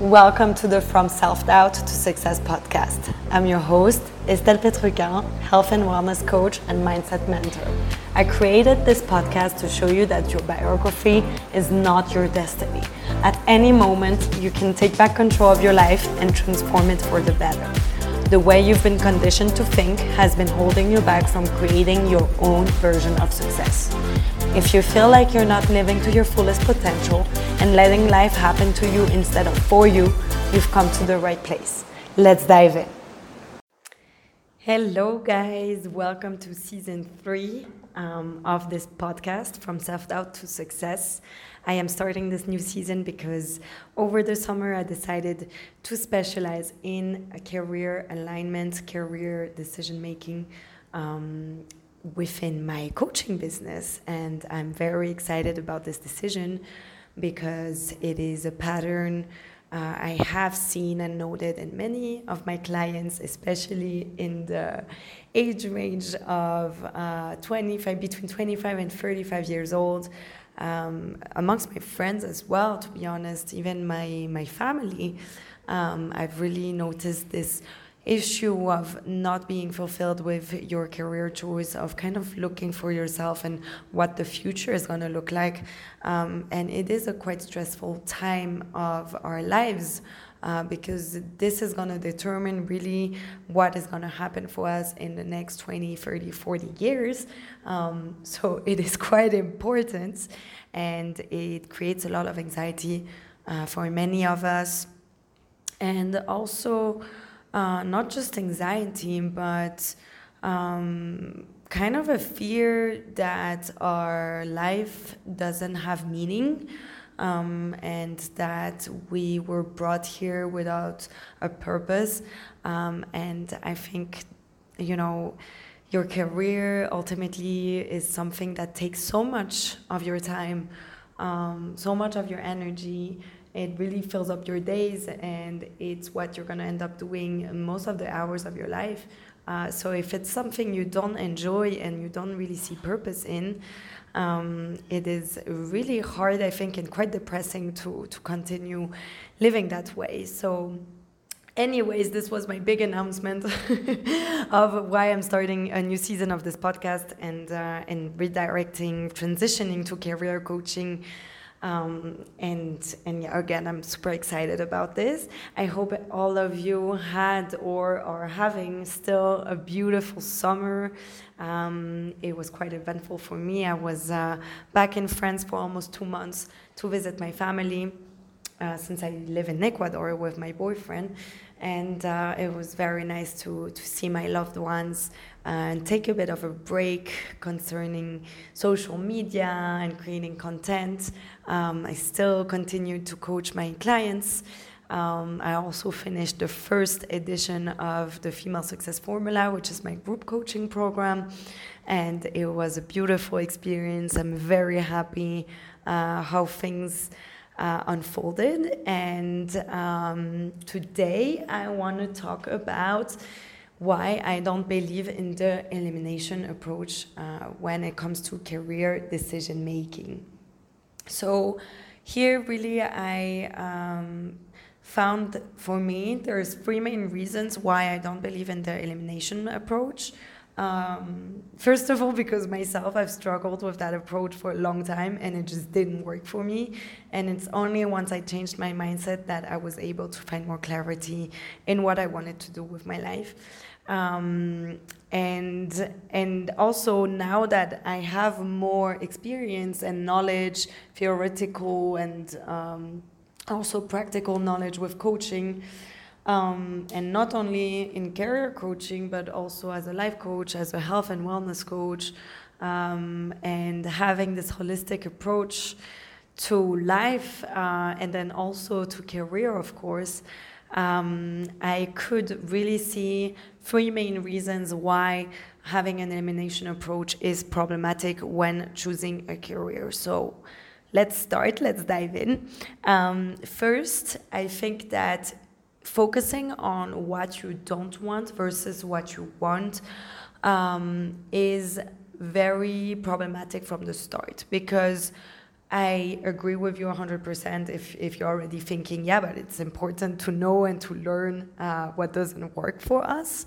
Welcome to the From Self Doubt to Success podcast. I'm your host, Estelle Petrucan, health and wellness coach and mindset mentor. I created this podcast to show you that your biography is not your destiny. At any moment, you can take back control of your life and transform it for the better. The way you've been conditioned to think has been holding you back from creating your own version of success. If you feel like you're not living to your fullest potential and letting life happen to you instead of for you, you've come to the right place. Let's dive in. Hello, guys. Welcome to season three um, of this podcast from self doubt to success. I am starting this new season because over the summer I decided to specialize in career alignment, career decision making. Um, within my coaching business. And I'm very excited about this decision because it is a pattern uh, I have seen and noted in many of my clients, especially in the age range of uh, 25, between 25 and 35 years old. Um, amongst my friends as well, to be honest, even my, my family, um, I've really noticed this issue of not being fulfilled with your career choice, of kind of looking for yourself and what the future is going to look like. Um, and it is a quite stressful time of our lives. Uh, because this is going to determine really what is going to happen for us in the next 20, 30, 40 years. Um, so it is quite important and it creates a lot of anxiety uh, for many of us. And also, uh, not just anxiety, but um, kind of a fear that our life doesn't have meaning. Um, and that we were brought here without a purpose. Um, and I think, you know, your career ultimately is something that takes so much of your time, um, so much of your energy, it really fills up your days and it's what you're to end up doing most of the hours of your life. Uh, so if it's something you don't enjoy and you don't really see purpose in, um, it is really hard, I think, and quite depressing to, to continue living that way. So, anyways, this was my big announcement of why I'm starting a new season of this podcast and, uh, and redirecting, transitioning to career coaching. Um, and and yeah, again, I'm super excited about this. I hope all of you had or are having still a beautiful summer. Um, it was quite eventful for me. I was uh, back in France for almost two months to visit my family. Uh, since I live in Ecuador with my boyfriend, and uh, it was very nice to, to see my loved ones and take a bit of a break concerning social media and creating content. Um, I still continue to coach my clients. Um, I also finished the first edition of the Female Success Formula, which is my group coaching program, and it was a beautiful experience. I'm very happy uh, how things uh, unfolded. And um, today I want to talk about why I don't believe in the elimination approach uh, when it comes to career decision making. So, here really I um, found for me there's three main reasons why I don't believe in the elimination approach. Um, first of all, because myself, I've struggled with that approach for a long time and it just didn't work for me. And it's only once I changed my mindset that I was able to find more clarity in what I wanted to do with my life. Um, and and also now that I have more experience and knowledge, theoretical and um, also practical knowledge with coaching, um, and not only in career coaching, but also as a life coach, as a health and wellness coach, um, and having this holistic approach to life uh, and then also to career, of course. Um, I could really see three main reasons why having an elimination approach is problematic when choosing a career. So let's start, let's dive in. Um, first, I think that focusing on what you don't want versus what you want um, is very problematic from the start because I agree with you 100% if, if you're already thinking, yeah, but it's important to know and to learn uh, what doesn't work for us.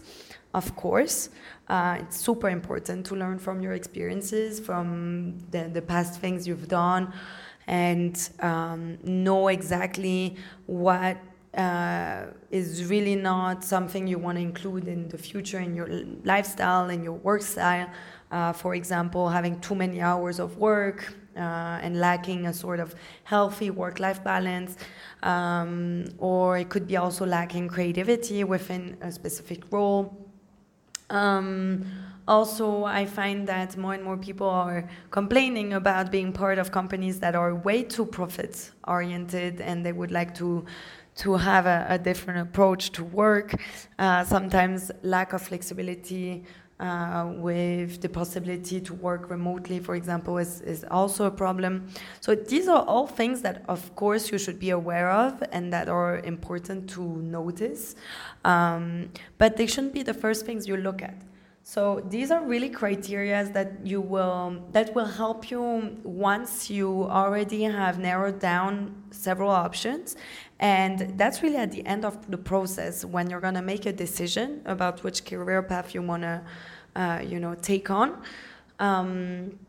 Of course, uh, it's super important to learn from your experiences, from the, the past things you've done, and um, know exactly what uh, is really not something you want to include in the future in your lifestyle, in your work style. Uh, for example, having too many hours of work, uh, and lacking a sort of healthy work-life balance, um, or it could be also lacking creativity within a specific role. Um, also, I find that more and more people are complaining about being part of companies that are way too profit oriented and they would like to to have a, a different approach to work. Uh, sometimes lack of flexibility uh, with the possibility to work remotely, for example, is, is also a problem. So these are all things that, of course, you should be aware of and that are important to notice. Um, but they shouldn't be the first things you look at. So these are really criteria that you will that will help you once you already have narrowed down several options. And that's really at the end of the process when you're to make a decision about which career path you want to uh, you know take on. Um,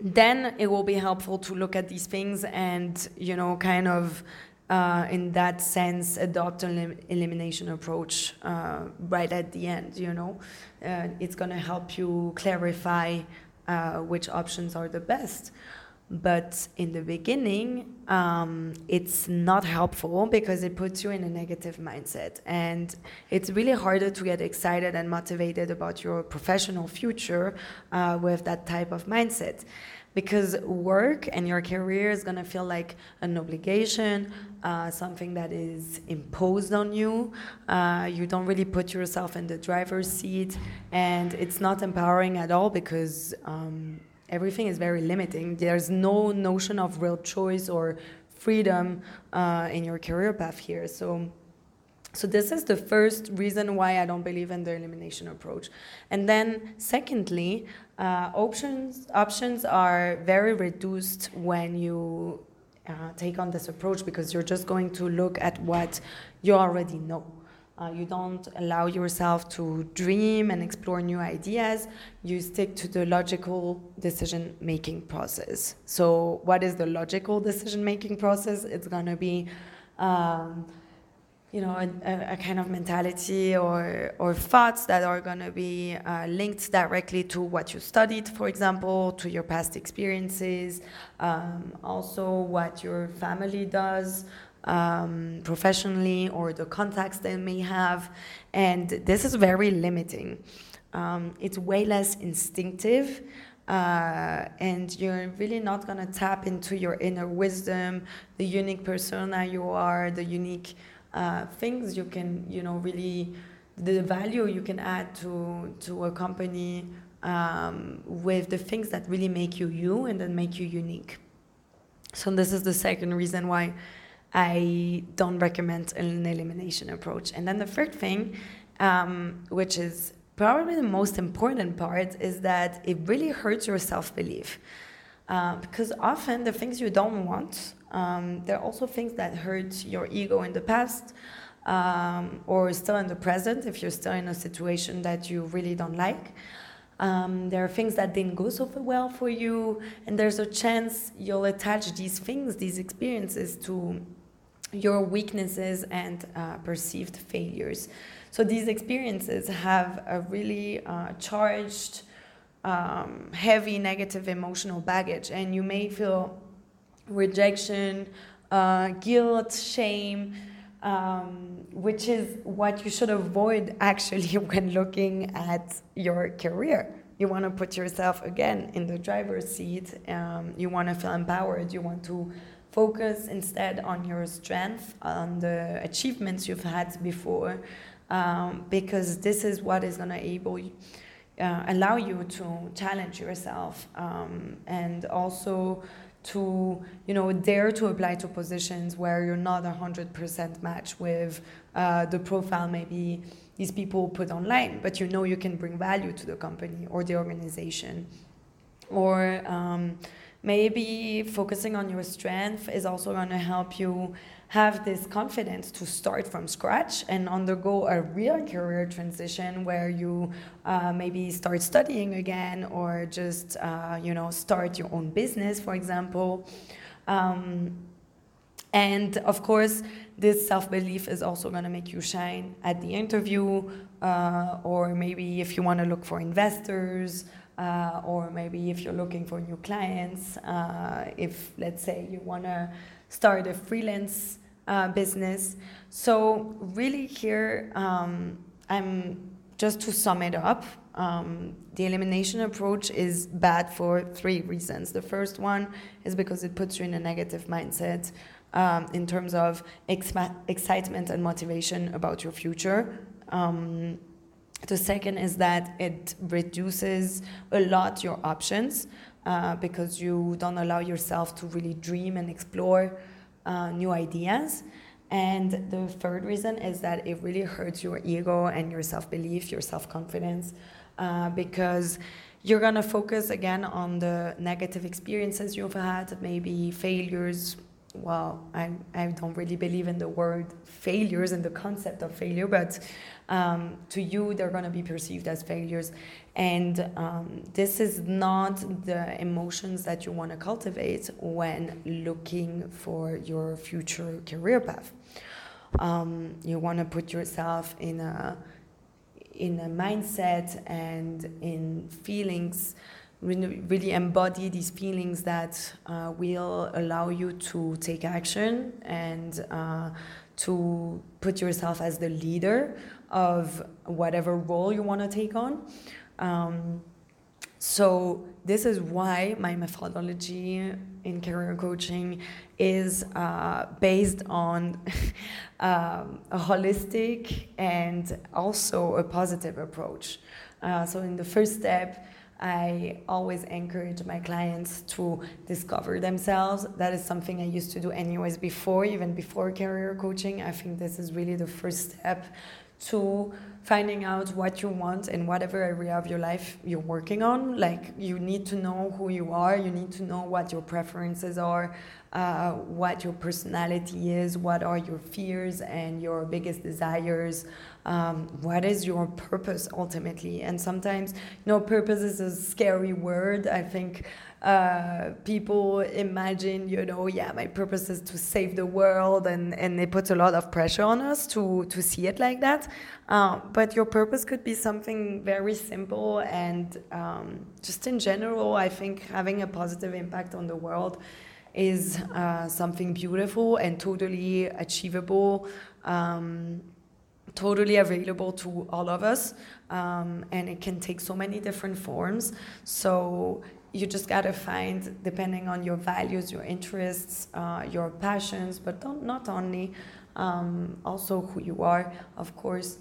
then it will be helpful to look at these things and you know kind of uh, in that sense, adopt an elim elimination approach uh, right at the end. You know, uh, it's going to help you clarify uh, which options are the best. But in the beginning, um, it's not helpful because it puts you in a negative mindset. And it's really harder to get excited and motivated about your professional future uh, with that type of mindset because work and your career is going to feel like an obligation, uh, something that is imposed on you. Uh, you don't really put yourself in the driver's seat, and it's not empowering at all because um, everything is very limiting. There's no notion of real choice or freedom uh, in your career path here. So so this is the first reason why I don't believe in the elimination approach. And then secondly, uh, options options are very reduced when you uh, take on this approach because you're just going to look at what you already know. Uh, you don't allow yourself to dream and explore new ideas. You stick to the logical decision making process. So, what is the logical decision making process? It's going to be um, you know, a, a, kind of mentality or, or thoughts that are going to be uh, linked directly to what you studied, for example, to your past experiences, um, also what your family does um, professionally or the contacts they may have. And this is very limiting. Um, it's way less instinctive. Uh, and you're really not going to tap into your inner wisdom, the unique persona you are, the unique uh, things you can, you know, really the value you can add to to a company um, with the things that really make you you and that make you unique. So this is the second reason why I don't recommend an elimination approach. And then the third thing, um, which is probably the most important part, is that it really hurts your self belief. Uh, because often the things you don't want um, there are also things that hurt your ego in the past um, or still in the present if you're still in a situation that you really don't like. Um, there are things that didn't go so well for you, and there's a chance you'll attach these things, these experiences to your weaknesses and uh, perceived failures. So these experiences have a really uh, charged, um, heavy negative emotional baggage, and you may feel rejection, uh, guilt, shame, um, which is what you should avoid actually when looking at your career. You want to put yourself again in the driver's seat. Um, you want to feel empowered. You want to focus instead on your strength, on the achievements you've had before, um, because this is what is going to able uh, allow you to challenge yourself um, and also to you know dare to apply to positions where you're not 100% match with uh, the profile maybe these people put online but you know you can bring value to the company or the organization. Or um, maybe focusing on your strength is also going to help you have this confidence to start from scratch and undergo a real career transition where you uh, maybe start studying again or just uh, you know start your own business for example. Um, and of course this self-belief is also going to make you shine at the interview uh, or maybe if you want to look for investors uh, or maybe if you're looking for new clients uh, if let's say you want to start a freelance uh, business. So really here, um, I'm just to sum it up. Um, the elimination approach is bad for three reasons. The first one is because it puts you in a negative mindset um, in terms of excitement and motivation about your future. Um, the second is that it reduces a lot your options uh, because you don't allow yourself to really dream and explore uh, new ideas. And the third reason is that it really hurts your ego and your self belief, your self confidence, uh, because you're gonna focus again on the negative experiences you've had, maybe failures, well, I, I don't really believe in the word failures and the concept of failure, but um, to you, they're going to be perceived as failures. And um, this is not the emotions that you want to cultivate when looking for your future career path. Um, you want to put yourself in a in a mindset and in feelings really embody these feelings that uh, will allow you to take action and uh, to put yourself as the leader of whatever role you want to take on. Um, so this is why my methodology in career coaching is uh, based on um, a holistic and also a positive approach. Uh, so in the first step, I always encourage my clients to discover themselves. That is something I used to do anyways before, even before career coaching. I think this is really the first step to finding out what you want in whatever area of your life you're working on. Like, you need to know who you are, you need to know what your preferences are, uh, what your personality is, what are your fears and your biggest desires, um, what is your purpose ultimately. And sometimes, you know, purpose is a scary word. I think uh, people imagine, you know, yeah, my purpose is to save the world, and, and it puts a lot of pressure on us to, to see it like that. Uh, but your purpose could be something very simple, and um, just in general, I think having a positive impact on the world is uh, something beautiful and totally achievable, um, totally available to all of us. Um, and it can take so many different forms. So you just gotta find, depending on your values, your interests, uh, your passions, but not only, um, also who you are, of course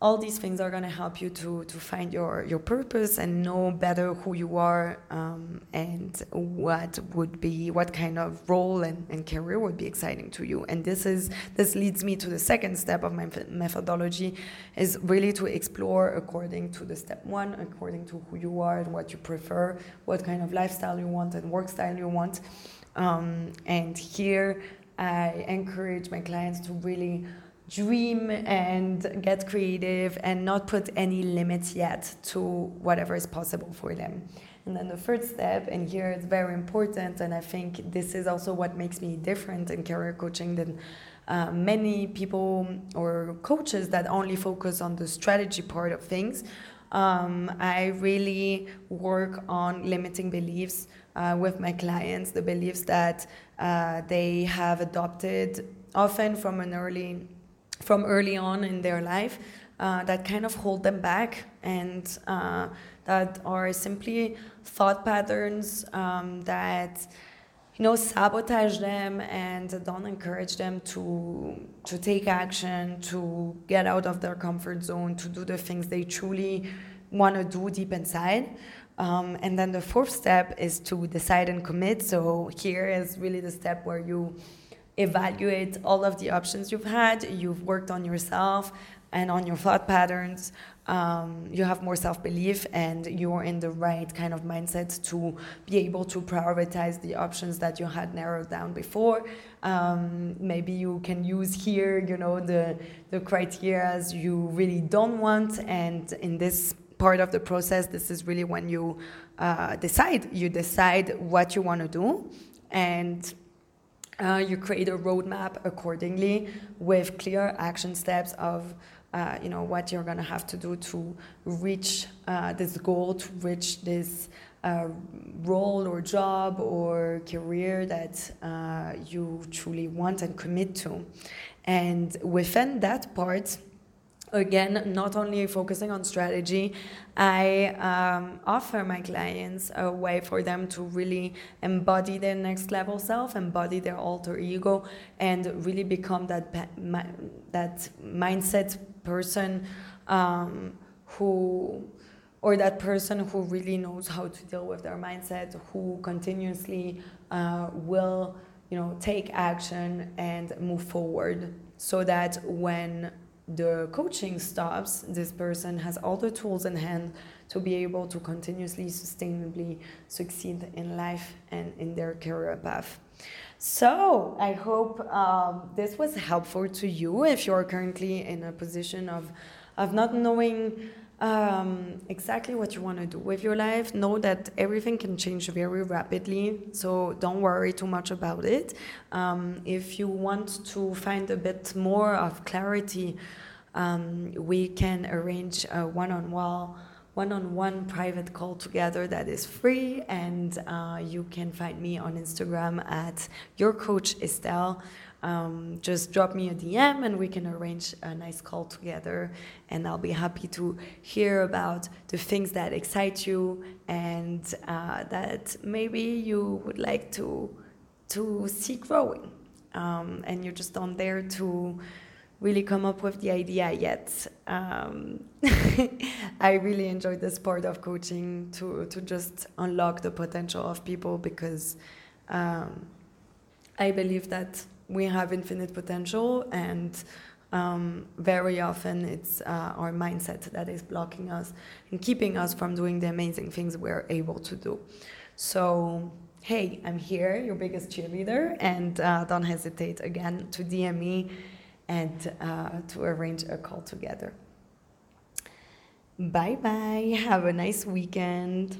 all these things are going to help you to, to find your, your purpose and know better who you are um, and what would be what kind of role and, and career would be exciting to you. And this is this leads me to the second step of my methodology is really to explore according to the step one according to who you are and what you prefer what kind of lifestyle you want and work style you want. Um, and here i encourage my clients to really dream and get creative and not put any limits yet to whatever is possible for them. And then the third step, and here it's very important, and I think this is also what makes me different in career coaching than uh, many people or coaches that only focus on the strategy part of things. Um, I really work on limiting beliefs uh, with my clients, the beliefs that uh, they have adopted often from an early from early on in their life uh, that kind of hold them back and uh, that are simply thought patterns um, that you know sabotage them and don't encourage them to to take action to get out of their comfort zone to do the things they truly want to do deep inside. Um, and then the fourth step is to decide and commit. So here is really the step where you evaluate all of the options you've had, you've worked on yourself and on your thought patterns, um, you have more self belief and you're in the right kind of mindset to be able to prioritize the options that you had narrowed down before. Um, maybe you can use here, you know, the the criteria you really don't want, and in this part of the process, this is really when you uh, decide. You decide what you want to do, and uh, you create a roadmap accordingly with clear action steps of uh, you know what you're going to have to do to reach uh, this goal, to reach this uh, role or job or career that uh, you truly want and commit to. And within that part, again, not only focusing on strategy, I um, offer my clients a way for them to really embody their next level self, embody their alter ego, and really become that that mindset person um, who or that person who really knows how to deal with their mindset, who continuously uh, will you know take action and move forward, so that when the coaching stops, this person has all the tools in hand to be able to continuously, sustainably succeed in life and in their career path. So, I hope um, this was helpful to you if you're currently in a position of, of not knowing um, exactly what you want to do with your life. Know that everything can change very rapidly, so don't worry too much about it. Um, if you want to find a bit more of clarity, um, we can arrange a one-on-one one-on-one private call together that is free and uh, you can find me on instagram at your coach estelle um, just drop me a DM and we can arrange a nice call together. And I'll be happy to hear about the things that excite you and uh, that maybe you would like to to see growing. Um, and you're just on there to really come up with the idea yet. Um, I really enjoyed this part of coaching to to just unlock the potential of people because um, I believe that we have infinite potential and um, very often it's uh, our mindset that is blocking us and keeping us from doing the amazing things we're able to do. So, hey, I'm here, your biggest cheerleader, and uh, don't hesitate again to DM me and uh, to arrange a call together. Bye bye. Have a nice weekend.